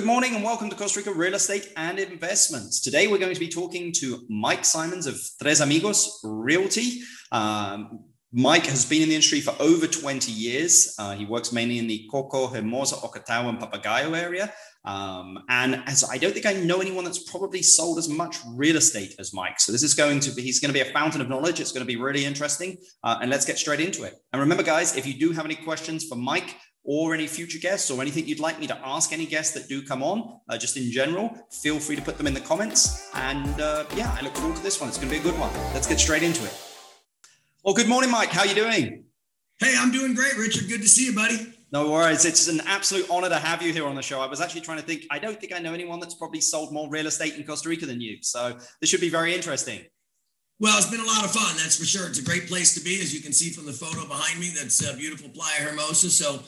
Good morning and welcome to Costa Rica Real Estate and Investments. Today we're going to be talking to Mike Simons of Tres Amigos Realty. Um, Mike has been in the industry for over 20 years. Uh, he works mainly in the Coco, Hermosa, Ocotal, and Papagayo area. Um, and as I don't think I know anyone that's probably sold as much real estate as Mike. So this is going to be, he's going to be a fountain of knowledge. It's going to be really interesting. Uh, and let's get straight into it. And remember, guys, if you do have any questions for Mike, or any future guests or anything you'd like me to ask any guests that do come on, uh, just in general, feel free to put them in the comments. And uh, yeah, I look forward to this one. It's going to be a good one. Let's get straight into it. Well, good morning, Mike. How are you doing? Hey, I'm doing great, Richard. Good to see you, buddy. No worries. It's an absolute honor to have you here on the show. I was actually trying to think, I don't think I know anyone that's probably sold more real estate in Costa Rica than you. So this should be very interesting. Well, it's been a lot of fun, that's for sure. It's a great place to be, as you can see from the photo behind me. That's a beautiful Playa Hermosa. So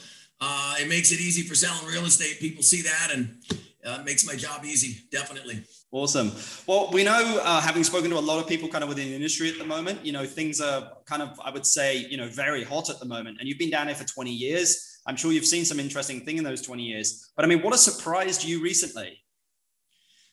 uh, it makes it easy for selling real estate. People see that and uh, makes my job easy, definitely. Awesome. Well, we know, uh, having spoken to a lot of people kind of within the industry at the moment, you know, things are kind of, I would say, you know, very hot at the moment. And you've been down here for 20 years. I'm sure you've seen some interesting thing in those 20 years. But I mean, what has surprised you recently?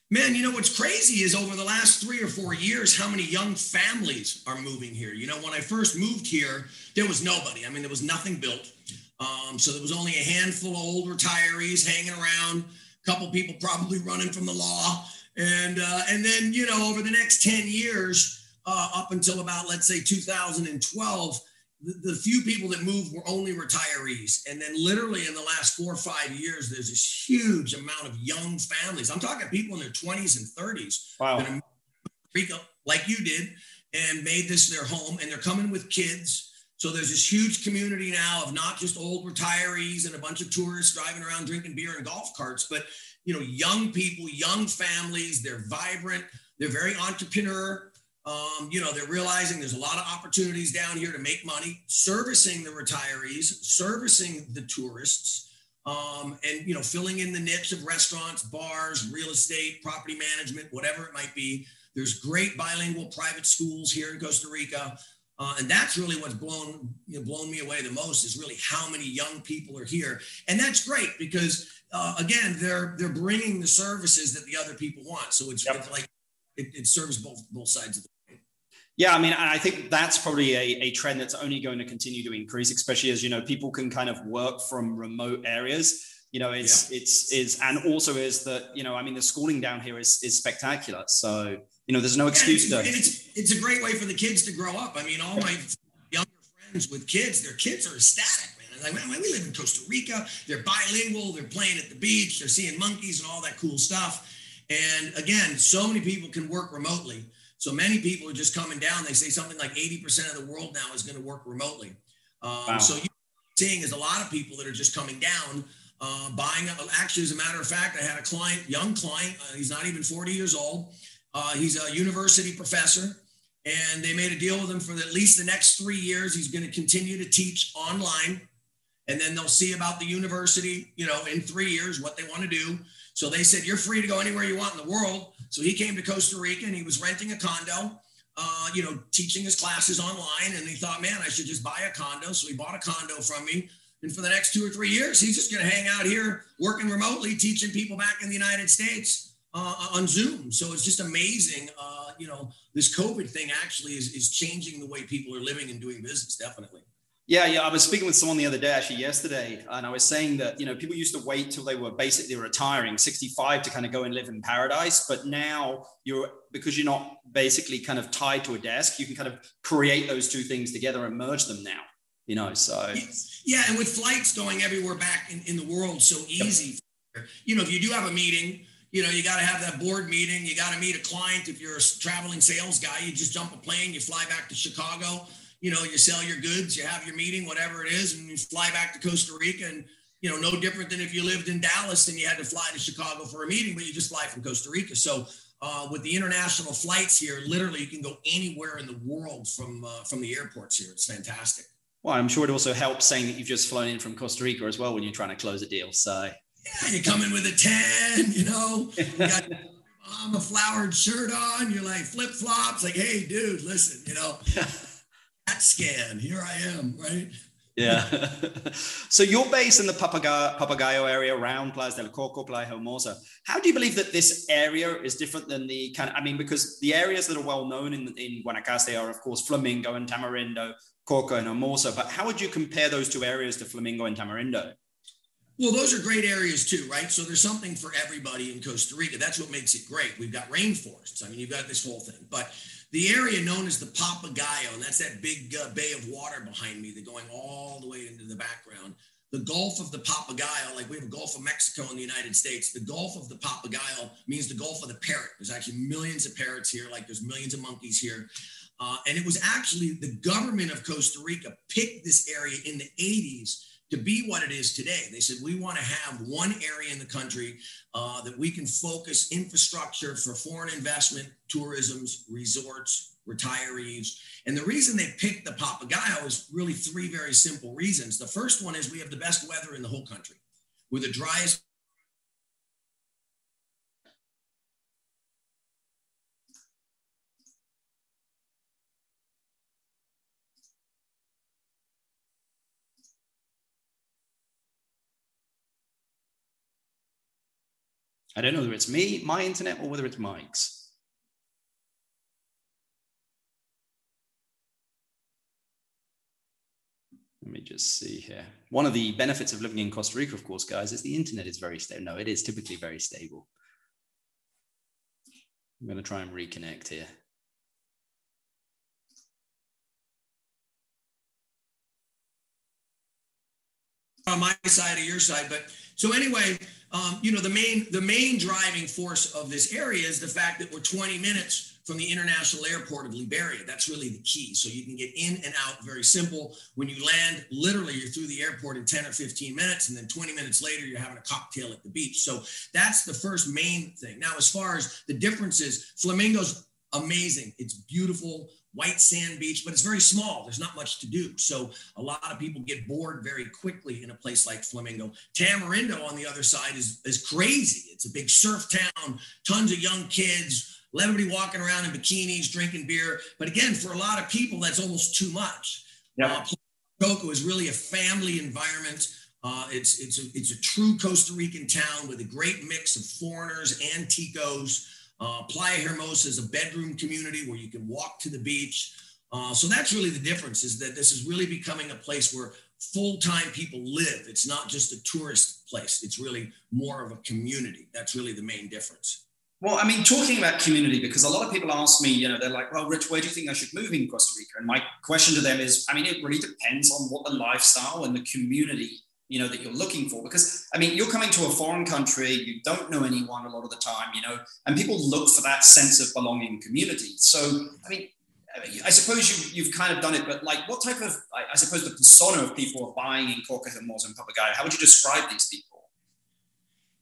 Man, you know what's crazy is over the last three or four years, how many young families are moving here. You know, when I first moved here, there was nobody. I mean, there was nothing built. Um, so there was only a handful of old retirees hanging around, a couple people probably running from the law. And, uh, and then, you know, over the next 10 years, uh, up until about, let's say 2012, the, the, few people that moved were only retirees. And then literally in the last four or five years, there's this huge amount of young families. I'm talking people in their 20s and 30s. Wow. like you did and made this their home and they're coming with kids so there's this huge community now of not just old retirees and a bunch of tourists driving around drinking beer and golf carts, but you know, young people, young families. They're vibrant. They're very entrepreneur. Um, you know, they're realizing there's a lot of opportunities down here to make money, servicing the retirees, servicing the tourists, um, and you know, filling in the niche of restaurants, bars, real estate, property management, whatever it might be. There's great bilingual private schools here in Costa Rica. Uh, and that's really what's blown you know, blown me away the most is really how many young people are here, and that's great because uh, again they're they're bringing the services that the other people want. So it's, yep. it's like it, it, serves both both sides of the. Yeah, I mean, I think that's probably a, a trend that's only going to continue to increase, especially as you know people can kind of work from remote areas you know it's yeah. it's is and also is that you know i mean the schooling down here is is spectacular so you know there's no excuse and, to it's it's a great way for the kids to grow up i mean all my younger friends with kids their kids are ecstatic man like man, we live in costa rica they're bilingual they're playing at the beach they're seeing monkeys and all that cool stuff and again so many people can work remotely so many people are just coming down they say something like 80% of the world now is going to work remotely um, wow. so you're seeing is a lot of people that are just coming down uh, buying. Actually, as a matter of fact, I had a client, young client. Uh, he's not even 40 years old. Uh, he's a university professor, and they made a deal with him for at least the next three years. He's going to continue to teach online, and then they'll see about the university. You know, in three years, what they want to do. So they said, "You're free to go anywhere you want in the world." So he came to Costa Rica, and he was renting a condo. Uh, you know, teaching his classes online, and he thought, "Man, I should just buy a condo." So he bought a condo from me and for the next two or three years, he's just going to hang out here working remotely, teaching people back in the United States uh, on Zoom. So it's just amazing. Uh, you know, this COVID thing actually is, is changing the way people are living and doing business, definitely. Yeah, yeah. I was speaking with someone the other day, actually yesterday, and I was saying that you know people used to wait till they were basically retiring, 65, to kind of go and live in paradise. But now you're because you're not basically kind of tied to a desk, you can kind of create those two things together and merge them now you know so yeah and with flights going everywhere back in, in the world so easy yep. you know if you do have a meeting you know you got to have that board meeting you got to meet a client. If you're a traveling sales guy you just jump a plane you fly back to chicago you know you sell your goods you have your meeting whatever it is and you fly back to costa rica and you know no different than if you lived in dallas and you had to fly to chicago for a meeting but you just fly from costa rica. So uh, with the international flights here literally you can go anywhere in the world from uh, from the airports here. It's fantastic. Well, I'm sure it also helps saying that you've just flown in from Costa Rica as well when you're trying to close a deal. So yeah, you come in with a 10, you know, you got um, a flowered shirt on, you're like flip flops, like, hey, dude, listen, you know, that scan, here I am, right? Yeah. so you're based in the Papagayo, Papagayo area around Playa del Coco, Playa Hermosa. How do you believe that this area is different than the kind of, I mean, because the areas that are well known in, in Guanacaste are, of course, Flamingo and Tamarindo, Coco and Hermosa. But how would you compare those two areas to Flamingo and Tamarindo? Well, those are great areas too, right? So there's something for everybody in Costa Rica. That's what makes it great. We've got rainforests. I mean, you've got this whole thing. But the area known as the Papagayo, and that's that big uh, bay of water behind me, that going all the way into the background. The Gulf of the Papagayo, like we have a Gulf of Mexico in the United States. The Gulf of the Papagayo means the Gulf of the Parrot. There's actually millions of parrots here, like there's millions of monkeys here. Uh, and it was actually the government of Costa Rica picked this area in the 80s to be what it is today. They said, we want to have one area in the country uh, that we can focus infrastructure for foreign investment, tourisms, resorts, retirees. And the reason they picked the Papagayo is really three very simple reasons. The first one is we have the best weather in the whole country. We're the driest I don't know whether it's me, my internet, or whether it's Mike's. Let me just see here. One of the benefits of living in Costa Rica, of course, guys, is the internet is very stable. No, it is typically very stable. I'm going to try and reconnect here. On my side or your side, but so anyway, um, you know, the main the main driving force of this area is the fact that we're 20 minutes from the international airport of Liberia. That's really the key. So you can get in and out very simple. When you land, literally you're through the airport in 10 or 15 minutes, and then 20 minutes later you're having a cocktail at the beach. So that's the first main thing. Now, as far as the differences, Flamingo's amazing. It's beautiful white sand beach, but it's very small. There's not much to do. So a lot of people get bored very quickly in a place like Flamingo. Tamarindo on the other side is, is crazy. It's a big surf town, tons of young kids, everybody walking around in bikinis, drinking beer. But again, for a lot of people, that's almost too much. Yeah. Uh, Coco is really a family environment. Uh, it's, it's, a, it's a true Costa Rican town with a great mix of foreigners and Ticos. Uh, Playa Hermosa is a bedroom community where you can walk to the beach. Uh, so that's really the difference is that this is really becoming a place where full-time people live. It's not just a tourist place. It's really more of a community. That's really the main difference. Well, I mean, talking about community, because a lot of people ask me, you know, they're like, well, Rich, where do you think I should move in Costa Rica? And my question to them is, I mean, it really depends on what the lifestyle and the community you know that you're looking for because i mean you're coming to a foreign country you don't know anyone a lot of the time you know and people look for that sense of belonging community so i mean I suppose you, you've kind of done it, but like, what type of, I, suppose, the persona of people are buying in Coco Hermosa and Papagayo? How would you describe these people?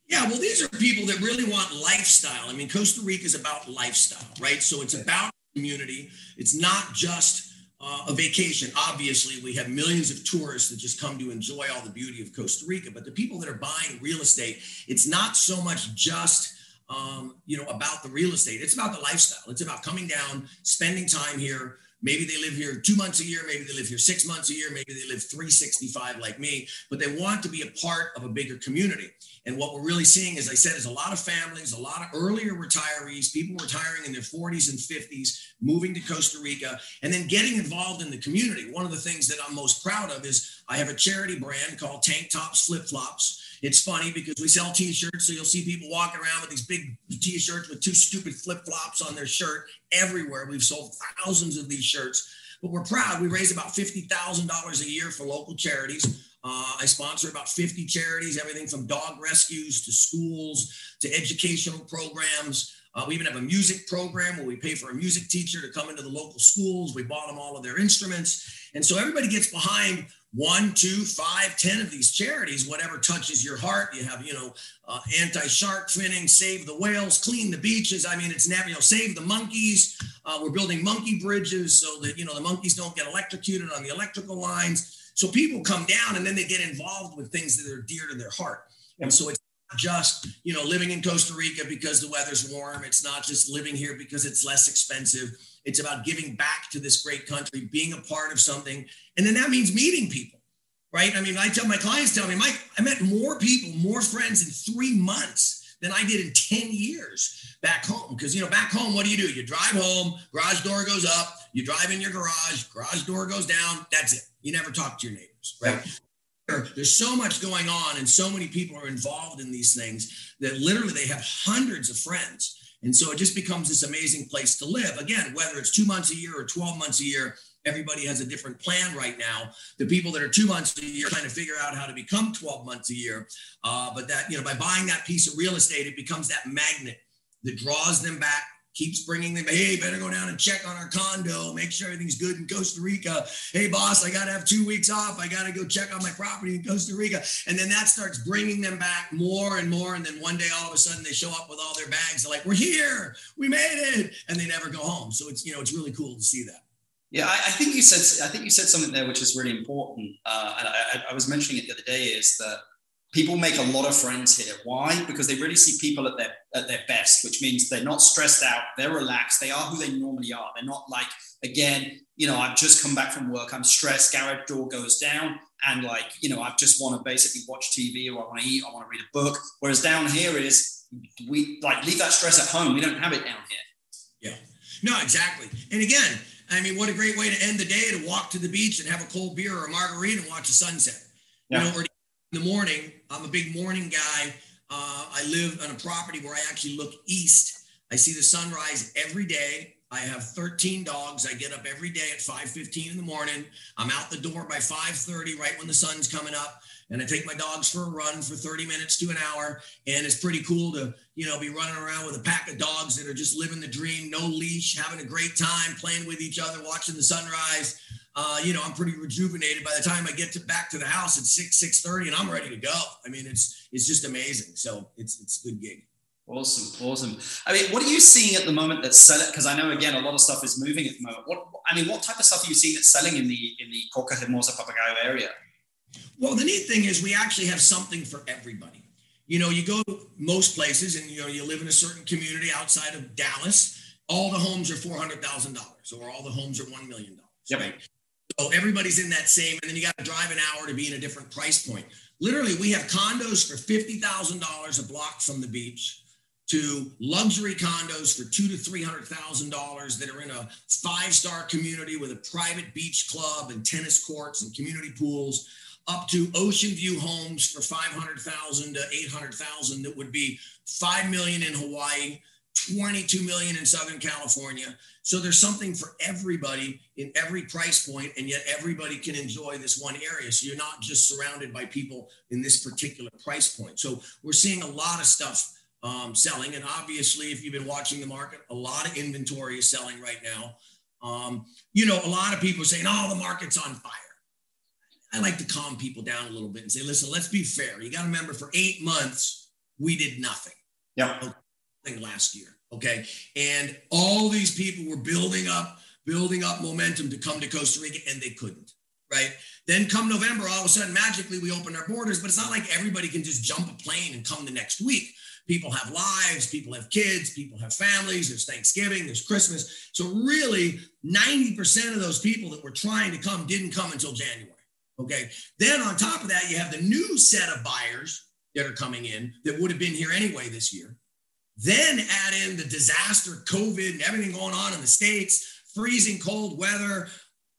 Yeah, well, these are people that really want lifestyle. I mean, Costa Rica is about lifestyle, right? So it's about community. It's not just uh, a vacation. Obviously, we have millions of tourists that just come to enjoy all the beauty of Costa Rica. But the people that are buying real estate, it's not so much just um, you know about the real estate. It's about the lifestyle. It's about coming down, spending time here, Maybe they live here two months a year, maybe they live here six months a year, maybe they live 365 like me, but they want to be a part of a bigger community. And what we're really seeing, as I said, is a lot of families, a lot of earlier retirees, people retiring in their 40s and 50s, moving to Costa Rica, and then getting involved in the community. One of the things that I'm most proud of is I have a charity brand called Tank Tops Flip Flops it's funny because we sell t-shirts, so you'll see people walking around with these big t-shirts with two stupid flip-flops on their shirt everywhere. We've sold thousands of these shirts, but we're proud. We raise about $50,000 a year for local charities. Uh, I sponsor about 50 charities, everything from dog rescues to schools to educational programs. Uh, we even have a music program where we pay for a music teacher to come into the local schools. We bought them all of their instruments. And so everybody gets behind one, two, five, ten of these charities, whatever touches your heart. You have, you know, uh, anti-shark finning, save the whales, clean the beaches. I mean, it's you know, save the monkeys. Uh, we're building monkey bridges so that, you know, the monkeys don't get electrocuted on the electrical lines. So people come down and then they get involved with things that are dear to their heart. And so it's not just, you know, living in Costa Rica because the weather's warm. It's not just living here because it's less expensive it's about giving back to this great country, being a part of something. And then that means meeting people. right? I mean, I tell my clients, tell me, Mike, I met more people, more friends in three months than I did in 10 years back home. Because, you know, back home, what do you do? You drive home, garage door goes up, you drive in your garage, garage door goes down. That's it. You never talk to your neighbors, right? There's so much going on, and so many people are involved in these things that literally they have hundreds of friends. And so it just becomes this amazing place to live. Again, whether it's two months a year or 12 months a year, everybody has a different plan right now. The people that are two months a year trying to figure out how to become 12 months a year. Uh, but that, you know, by buying that piece of real estate, it becomes that magnet that draws them back keeps bringing them, hey, better go down and check on our condo, make sure everything's good in Costa Rica. Hey, boss, I got to have two weeks off. I got to go check on my property in Costa Rica. And then that starts bringing them back more and more. And then one day, all of a sudden, they show up with all their bags. They're like, we're here, we made it. And they never go home. So it's, you know, it's really cool to see that. Yeah, I, I think you said I think you said something there which is really important, uh, and I, I was mentioning it the other day. Is that people make a lot of friends here. Why? Because they really see people at their at their best, which means they're not stressed out, they're relaxed, they are who they normally are. They're not like, again, you know, I've just come back from work, I'm stressed, garage door goes down, and like, you know, I just want to basically watch TV or I want to eat, I want to read a book. Whereas down here is we like leave that stress at home. We don't have it down here. Yeah. No, exactly. And again, I mean, what a great way to end the day to walk to the beach and have a cold beer or a margarita and watch the sunset. Yeah. You know, or in the morning. I'm a big morning guy. Uh, I live on a property where I actually look east. I see the sunrise every day. I have 13 dogs. I get up every day at 5:15 in the morning. I'm out the door by 5:30, right when the sun's coming up, and I take my dogs for a run for 30 minutes to an hour. And it's pretty cool to, you know, be running around with a pack of dogs that are just living the dream, no leash, having a great time, playing with each other, watching the sunrise uh, you know, I'm pretty rejuvenated by the time I get to back to the house at six, six thirty, and I'm ready to go. I mean, it's it's just amazing. So it's it's a good gig. Awesome, awesome. I mean, what are you seeing at the moment that's selling? Because I know again a lot of stuff is moving at the moment. What I mean, what type of stuff are you seeing that's selling in the in the Coco Hermosa Papagayo area? Well, the neat thing is we actually have something for everybody. You know, you go most places, and you know, you live in a certain community outside of Dallas. All the homes are four hundred thousand dollars, or all the homes are one million dollars. Yep. Right? So everybody's in that same, and then you got to drive an hour to be in a different price point. Literally, we have condos for fifty thousand dollars a block from the beach, to luxury condos for two to three hundred thousand dollars that are in a five-star community with a private beach club and tennis courts and community pools, up to ocean view homes for five hundred thousand to eight hundred thousand that would be five million in Hawaii 22 million in Southern California. So there's something for everybody in every price point, and yet everybody can enjoy this one area. So you're not just surrounded by people in this particular price point. So we're seeing a lot of stuff um, selling. And obviously, if you've been watching the market, a lot of inventory is selling right now. Um, you know, a lot of people are saying, oh, the market's on fire. I like to calm people down a little bit and say, listen, let's be fair. You got to remember for eight months, we did nothing. Yeah. Okay last year. Okay. And all these people were building up, building up momentum to come to Costa Rica and they couldn't. Right. Then come November, all of a sudden, magically, we open our borders, but it's not like everybody can just jump a plane and come the next week. People have lives, people have kids, people have families, there's Thanksgiving, there's Christmas. So, really, 90% of those people that were trying to come didn't come until January. Okay. Then, on top of that, you have the new set of buyers that are coming in that would have been here anyway this year. Then add in the disaster, COVID, and everything going on in the States, freezing cold weather,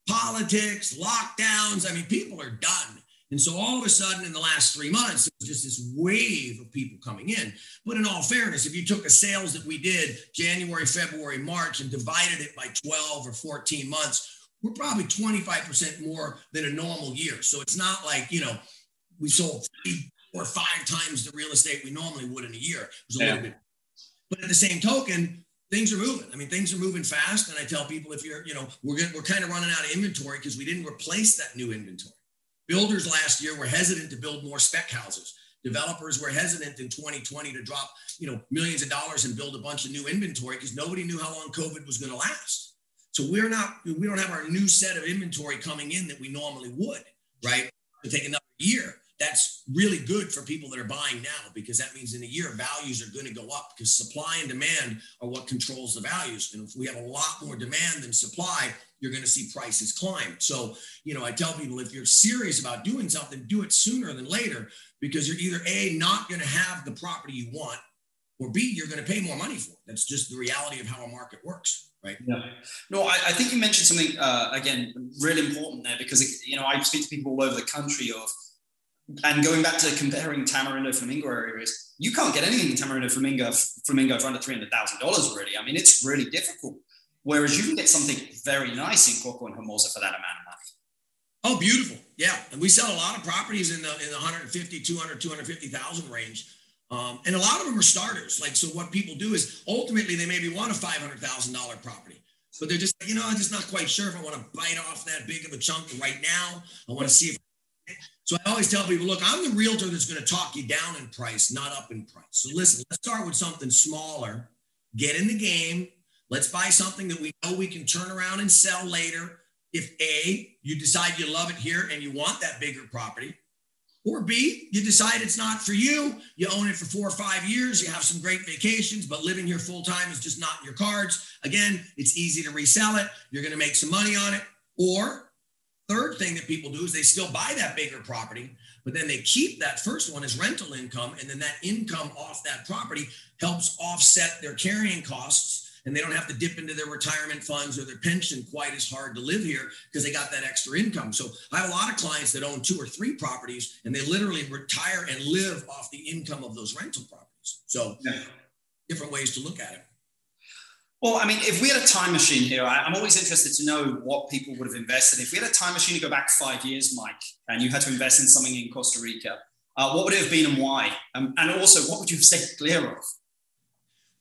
politics, lockdowns. I mean, people are done. And so all of a sudden, in the last three months, was just this wave of people coming in. But in all fairness, if you took the sales that we did January, February, March and divided it by 12 or 14 months, we're probably 25% more than a normal year. So it's not like, you know, we sold three or five times the real estate we normally would in a year. It was a yeah. little bit but at the same token, things are moving. I mean, things are moving fast. And I tell people if you're, you know, we're good, we're kind of running out of inventory because we didn't replace that new inventory. Builders last year were hesitant to build more spec houses. Developers were hesitant in 2020 to drop, you know, millions of dollars and build a bunch of new inventory because nobody knew how long COVID was going to last. So we're not, we don't have our new set of inventory coming in that we normally would, right? To take another year. That's really good for people that are buying now because that means in a year values are going to go up because supply and demand are what controls the values. And if we have a lot more demand than supply you're going to see prices climb. So you know i tell people if you're serious about doing something do it sooner than later because you're either a not going to have the property you want or b you're going to pay more money for it. That's just the reality of how a market works right? Yeah. No i, I think you mentioned something uh, again really important there because you know i speak to people all over the country of and going back to comparing Tamarindo Flamingo areas, you can't get anything in Tamarindo Flamingo Flamingo for under three hundred thousand dollars. Really, I mean, it's really difficult. Whereas you can get something very nice in Coco and Hermosa for that amount of money. Oh, beautiful! Yeah, and we sell a lot of properties in the in the 150, 200, 250,000 range. Um, and a lot of them are starters. Like, so what people do is ultimately they maybe want a $500,000 property, but they're just, you know, I'm just not quite sure if I want to bite off that big of a chunk right now. I want to see if so I always tell people, look, I'm the realtor that's going to talk you down in price, not up in price. So listen, let's start with something smaller. Get in the game. Let's buy something that we know we can turn around and sell later. If A, you decide you love it here and you want that bigger property, or B, you decide it's not for you. You own it for four or five years. You have some great vacations, but living here full time is just not in your cards. Again, it's easy to resell it. You're going to make some money on it. Or Third thing that people do is they still buy that bigger property, but then they keep that first one as rental income. And then that income off that property helps offset their carrying costs. And they don't have to dip into their retirement funds or their pension quite as hard to live here because they got that extra income. So I have a lot of clients that own two or three properties and they literally retire and live off the income of those rental properties. So yeah. different ways to look at it. Well, I mean, if we had a time machine here, I'm always interested to know what people would have invested. If we had a time machine to go back five years, Mike, and you had to invest in something in Costa Rica, uh, what would it have been and why? Um, and also, what would you have stayed clear of?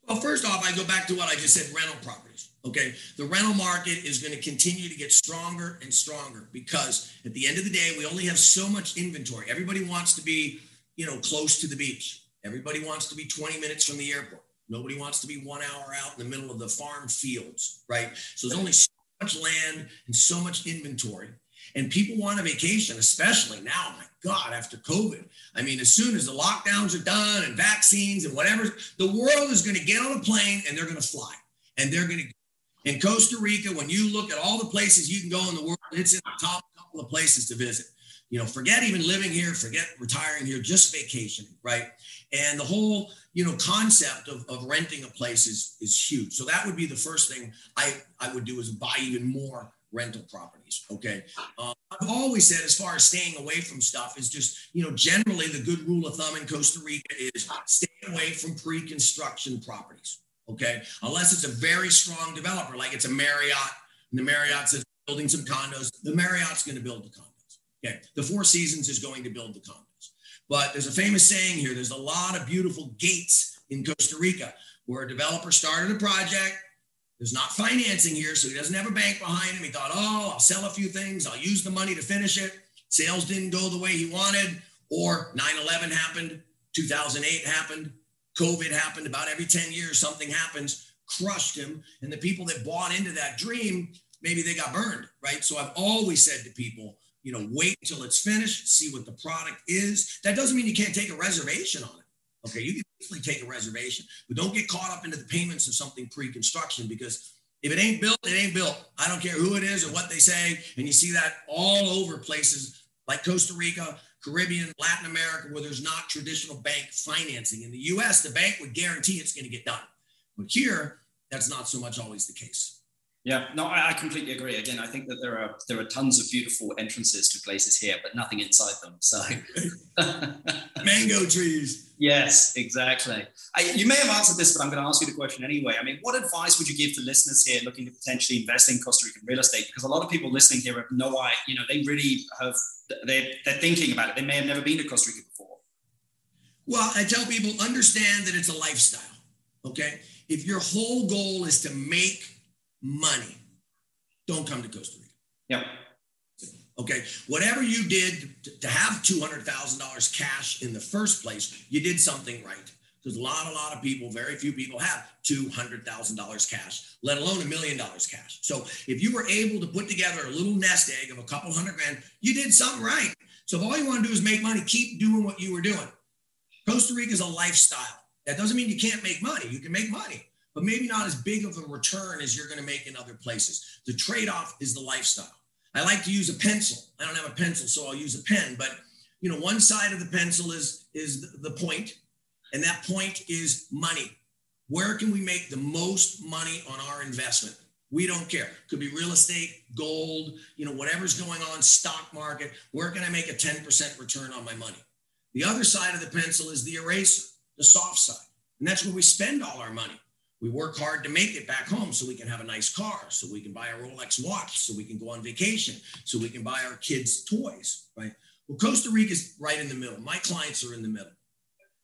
Well, first off, I go back to what I just said rental properties. Okay. The rental market is going to continue to get stronger and stronger because at the end of the day, we only have so much inventory. Everybody wants to be, you know, close to the beach. Everybody wants to be 20 minutes from the airport. Nobody wants to be one hour out in the middle of the farm fields, right? So there's only so much land and so much inventory. And people want a vacation, especially now. My God, after COVID. I mean, as soon as the lockdowns are done and vaccines and whatever, the world is going to get on a plane and they're going to fly. And they're going to, in Costa Rica, when you look at all the places you can go in the world, it's in the top couple of places to visit. You know, forget even living here, forget retiring here, just vacationing, right? And the whole you know concept of, of renting a place is is huge. So that would be the first thing i i would do is buy even more rental properties okay? Uh, i've always said as far as staying away from stuff is just you know generally the good rule of thumb in costa rica is stay away from pre-construction properties okay? Unless it's a very strong developer like it's a marriott and the marriott says building some condos the marriott's going to build the condos okay? The four seasons is going to build the condos but there's a famous saying here there's a lot of beautiful gates in Costa Rica where a developer started a project. There's not financing here, so he doesn't have a bank behind him. He thought, oh, I'll sell a few things, I'll use the money to finish it. Sales didn't go the way he wanted, or 9 11 happened, 2008 happened, COVID happened. About every 10 years, something happens, crushed him. And the people that bought into that dream, maybe they got burned, right? So I've always said to people, you know, wait until it's finished, see what the product is. That doesn't mean you can't take a reservation on it. Okay, you can easily take a reservation, but don't get caught up into the payments of something pre-construction because if it ain't built, it ain't built. I don't care who it is or what they say. And you see that all over places like Costa Rica, Caribbean, Latin America, where there's not traditional bank financing. In the US, the bank would guarantee it's going to get done. But here, that's not so much always the case. Yeah, no, I, I, completely agree. Again, I think that there are there are tons of beautiful entrances to places here, but nothing inside them. So, mango trees. Yes, exactly. I, you may have answered this, but I'm going to ask you the question anyway. I mean, what advice would you give to listeners here looking to potentially invest in Costa Rican real estate? Because a lot of people listening here have no idea. You know, they really have. They're, they're thinking about it. They may have never been to Costa Rica before. Well, I tell people understand that it's a lifestyle. Okay, if your whole goal is to make money, don't come to Costa Rica. Yep. Okay. Whatever you did to, have $200,000 cash in the first place, you did something right. Because a lot, a lot of people, very few people have $200,000 cash, let alone a million dollars cash. So if you were able to put together a little nest egg of a couple hundred grand, you did something right. So if all you want to do is make money, keep doing what you were doing. Costa Rica is a lifestyle. That doesn't mean you can't make money. You can make money, but maybe not as big of a return as you're going to make in other places. The trade off is the lifestyle. I like to use a pencil. I don't have a pencil, so I'll use a pen. But you know, one side of the pencil is is the point, and that point is money. Where can we make the most money on our investment? We don't care. Could be real estate, gold, you know, whatever's going on, stock market. Where can I make a 10% return on my money? The other side of the pencil is the eraser, the soft side. And that's where we spend all our money. We work hard to make it back home so we can have a nice car, so we can buy a Rolex watch, so we can go on vacation, so we can buy our kids toys, right? Well, Costa Rica is right in the middle. My clients are in the middle.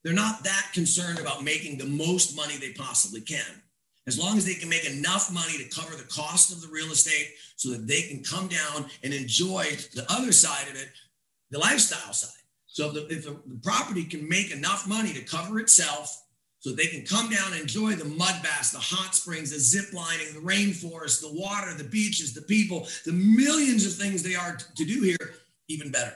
They're not that concerned about making the most money they possibly can. As long as they can make enough money to cover the cost of the real estate so that they can come down and enjoy the other side of it, the lifestyle side. So if the, if the, property can make enough money to cover itself so they can come down and enjoy the mud baths, the hot springs, the zip lining, the rainforest, the water, the beaches, the people, the millions of things they are to do here, even better.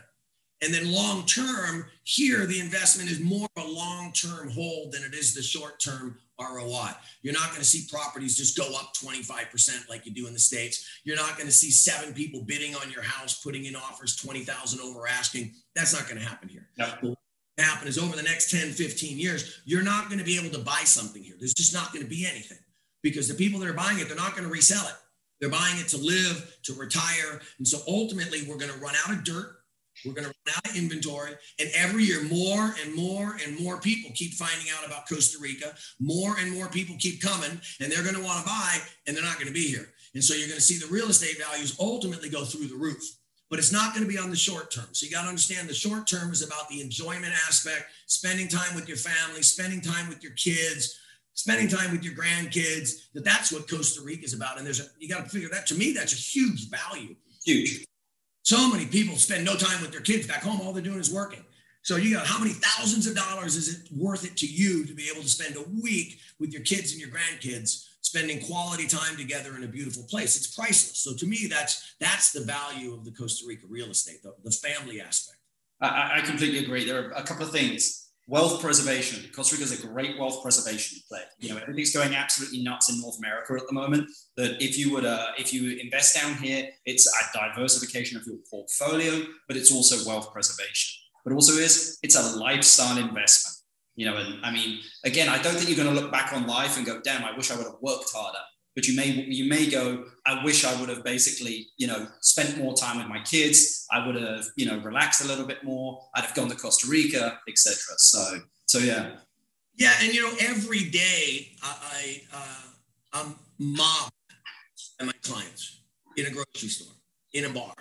And then long term, here the investment is more of a long term hold than it is the short term ROI. You're not going to see properties just go up 25% like you do in the States. You're not going to see seven people bidding on your house, putting in offers 20,000 over asking. That's not going to happen here. No. What happen is over the next 10, 15 years, you're not going to be able to buy something here. There's just not going to be anything because the people that are buying it, they're not going to resell it. They're buying it to live, to retire. And so ultimately, we're going to run out of dirt we're going to run out of inventory. And every year, more and more and more people keep finding out about Costa Rica. More and more people keep coming, and they're going to want to buy, and they're not going to be here. And so you're going to see the real estate values ultimately go through the roof. But it's not going to be on the short term. So you got to understand the short term is about the enjoyment aspect, spending time with your family, spending time with your kids, spending time with your grandkids. That that's what Costa Rica is about. And there's a you got to figure that. To me, that's a huge value. Huge. So many people spend no time with their kids back home. All they're doing is working. So you got how many thousands of dollars is it worth it to you to be able to spend a week with your kids and your grandkids spending quality time together in a beautiful place? It's priceless. So to me, that's that's the value of the Costa Rica real estate, the, the family aspect. I, I completely agree. There are a couple of things wealth preservation. Costa Rica is a great wealth preservation play. You know, everything's going absolutely nuts in North America at the moment. That if you would, uh, if you invest down here, it's a diversification of your portfolio, but it's also wealth preservation. But also is it's a lifestyle investment. You know, and I mean, again, I don't think you're going to look back on life and go, "Damn, I wish I would have worked harder." but you may you may go i wish i would have basically you know spent more time with my kids. I would have you know relaxed a little bit more. I'd have gone to costa rica etc so so yeah. Yeah and you know every day i, I uh, i'm mobbed by my clients in a grocery store in a bar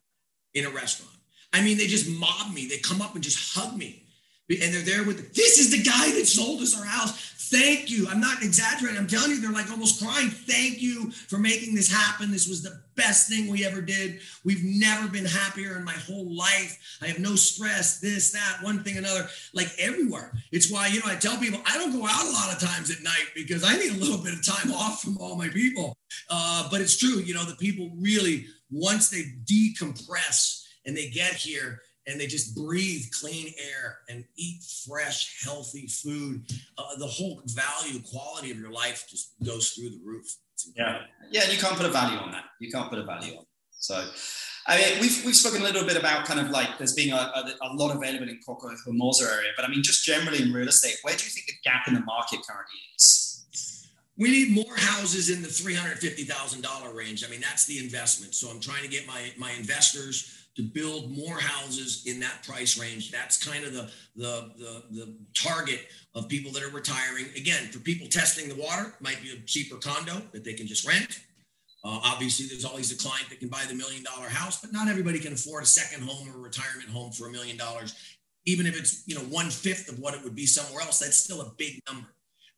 in a restaurant. I mean they just mob me. They come up and just hug me and they're there with this is the guy that sold us our house Thank you. I'm not exaggerating. I'm telling you, they're like almost crying. Thank you for making this happen. This was the best thing we ever did. We've never been happier in my whole life. I have no stress, this, that, one thing, another, like everywhere. It's why, you know, I tell people I don't go out a lot of times at night because I need a little bit of time off from all my people. Uh, but it's true, you know, the people really, once they decompress and they get here, and they just breathe clean air and eat fresh, healthy food, uh, the whole value, quality of your life just goes through the roof. Yeah, yeah, and you can't put a value on that. You can't put a value on. It. So, I mean, we've we've spoken a little bit about kind of like there's being a, a, a lot available in Coco Hermosa area, but I mean, just generally in real estate, where do you think the gap in the market currently is? We need more houses in the three hundred fifty thousand dollar range. I mean, that's the investment. So I'm trying to get my my investors to build more houses in that price range. That's kind of the, the, the, the, target of people that are retiring. Again, for people testing the water, might be a cheaper condo that they can just rent. Uh, obviously, there's always a client that can buy the million dollar house, but not everybody can afford a second home or a retirement home for a million dollars. Even if it's you know one fifth of what it would be somewhere else, that's still a big number.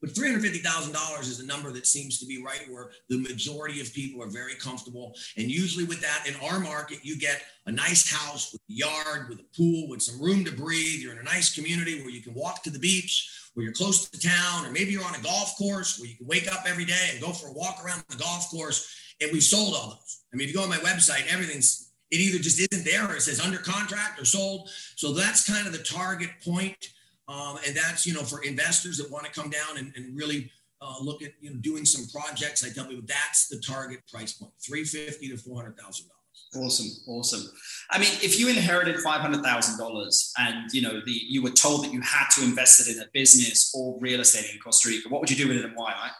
But $350,000 is a number that seems to be right where the majority of people are very comfortable. And usually, with that, in our market, you get a nice house with a yard, with a pool, with some room to breathe. You're in a nice community where you can walk to the beach, where you're close to town, or maybe you're on a golf course where you can wake up every day and go for a walk around the golf course. And we've sold all those. I mean, if you go on my website, everything's it either just isn't there or it says under contract or sold. So that's kind of the target point. Um, and that's, you know, for investors that want to come down and, and really uh, look at, you know, doing some projects. I tell people that's the target price point, 350 to $400,000. Awesome, awesome. I mean, if you inherited five hundred thousand dollars, and you know the you were told that you had to invest it in a business or real estate in Costa Rica, what would you do with it and why? Right?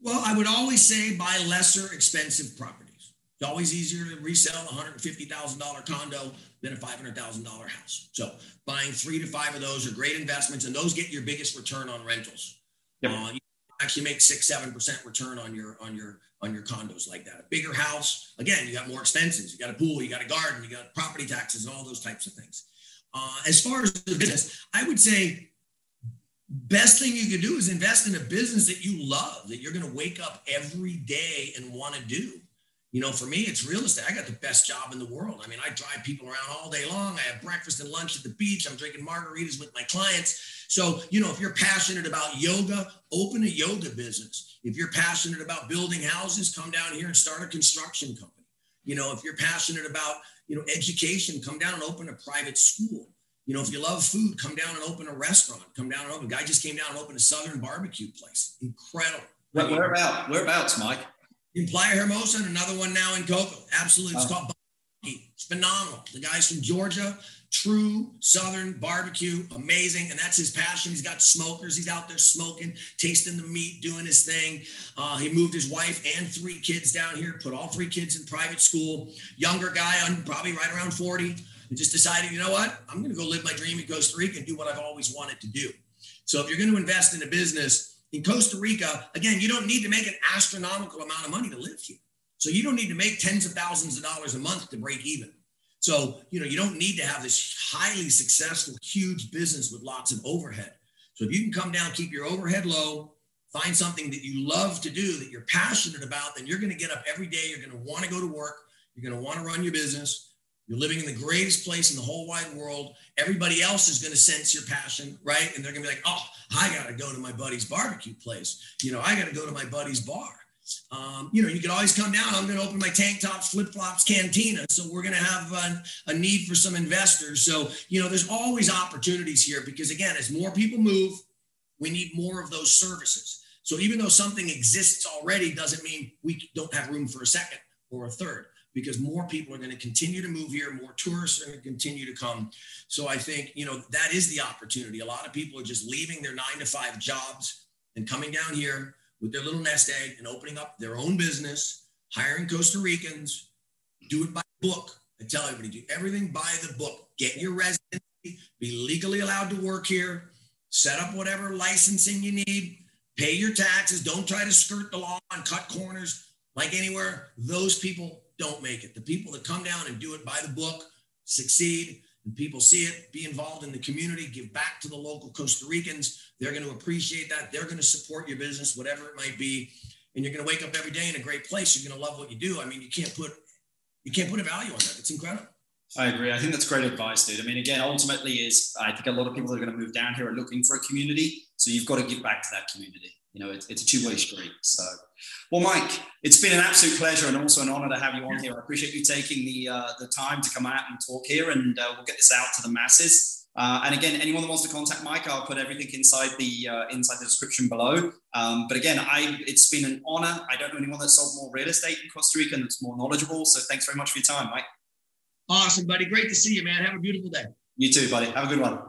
Well, I would always say buy lesser expensive properties. It's always easier to resell a hundred and fifty thousand dollar condo than a five hundred thousand dollar house. So buying three to five of those are great investments, and those get your biggest return on rentals. Yep. Uh, you actually make six seven percent return on your on your on your condos like that. A bigger house, again, you got more expenses. You got a pool, you got a garden, you got property taxes, and all those types of things. Uh, as far as the business, I would say best thing you could do is invest in a business that you love, that you're going to wake up every day and want to do. You know, for me, it's real estate. I got the best job in the world. I mean, I drive people around all day long. I have breakfast and lunch at the beach. I'm drinking margaritas with my clients. So, you know, if you're passionate about yoga, open a yoga business. If you're passionate about building houses, come down here and start a construction company. You know, if you're passionate about, you know, education, come down and open a private school. You know, if you love food, come down and open a restaurant. Come down and open. A guy just came down and opened a Southern barbecue place. Incredible. Where, whereabouts? Whereabouts, Mike? In Playa Hermosa, and another one now in Coco. Absolutely, it's oh. called. It's phenomenal. The guy's from Georgia true Southern barbecue, amazing. And that's his passion. He's got smokers. He's out there smoking, tasting the meat, doing his thing. Uh, he moved his wife and three kids down here, put all three kids in private school. Younger guy, probably right around 40, and just decided, you know what? I'm going to go live my dream in Costa Rica and do what I've always wanted to do. So if you're going to invest in a business in Costa Rica, again, you don't need to make an astronomical amount of money to live here. So you don't need to make tens of thousands of dollars a month to break even. So, you know, you don't need to have this highly successful, huge business with lots of overhead. So if you can come down, keep your overhead low, find something that you love to do, that you're passionate about, then you're going to get up every day. You're going to want to go to work. You're going to want to run your business. You're living in the greatest place in the whole wide world. Everybody else is going to sense your passion, right? And they're going to be like, oh, I got to go to my buddy's barbecue place. You know, I got to go to my buddy's bar. Um, you know, you could always come down. I'm going to open my tank tops, flip flops, cantina. So we're going to have a, a, need for some investors. So, you know, there's always opportunities here because, again, as more people move, we need more of those services. So even though something exists already, doesn't mean we don't have room for a second or a third because more people are going to continue to move here, more tourists are going to continue to come. So I think, you know, that is the opportunity. A lot of people are just leaving their nine to five jobs and coming down here with their little nest egg and opening up their own business, hiring Costa Ricans, do it by book. I tell everybody, do everything by the book. Get your residency, be legally allowed to work here, set up whatever licensing you need, pay your taxes. Don't try to skirt the law and cut corners like anywhere. Those people don't make it. The people that come down and do it by the book succeed and people see it, be involved in the community, give back to the local Costa Ricans. They're going to appreciate that. They're going to support your business, whatever it might be. And you're going to wake up every day in a great place. You're going to love what you do. I mean, you can't put you can't put a value on that. It's incredible. I agree. I think that's great advice, dude. I mean, again, ultimately, is I think a lot of people that are going to move down here are looking for a community. So you've got to give back to that community. You know, it's, it's a two way street. So, well, Mike, it's been an absolute pleasure and also an honor to have you on here. I appreciate you taking the uh, the time to come out and talk here, and uh, we'll get this out to the masses. Uh, and again, anyone that wants to contact Mike, I'll put everything inside the uh, inside the description below. Um, but again, I it's been an honor. I don't know anyone that's sold more real estate in Costa Rica and that's more knowledgeable. So thanks very much for your time, Mike. Awesome, buddy. Great to see you, man. Have a beautiful day. You too, buddy. Have a good one.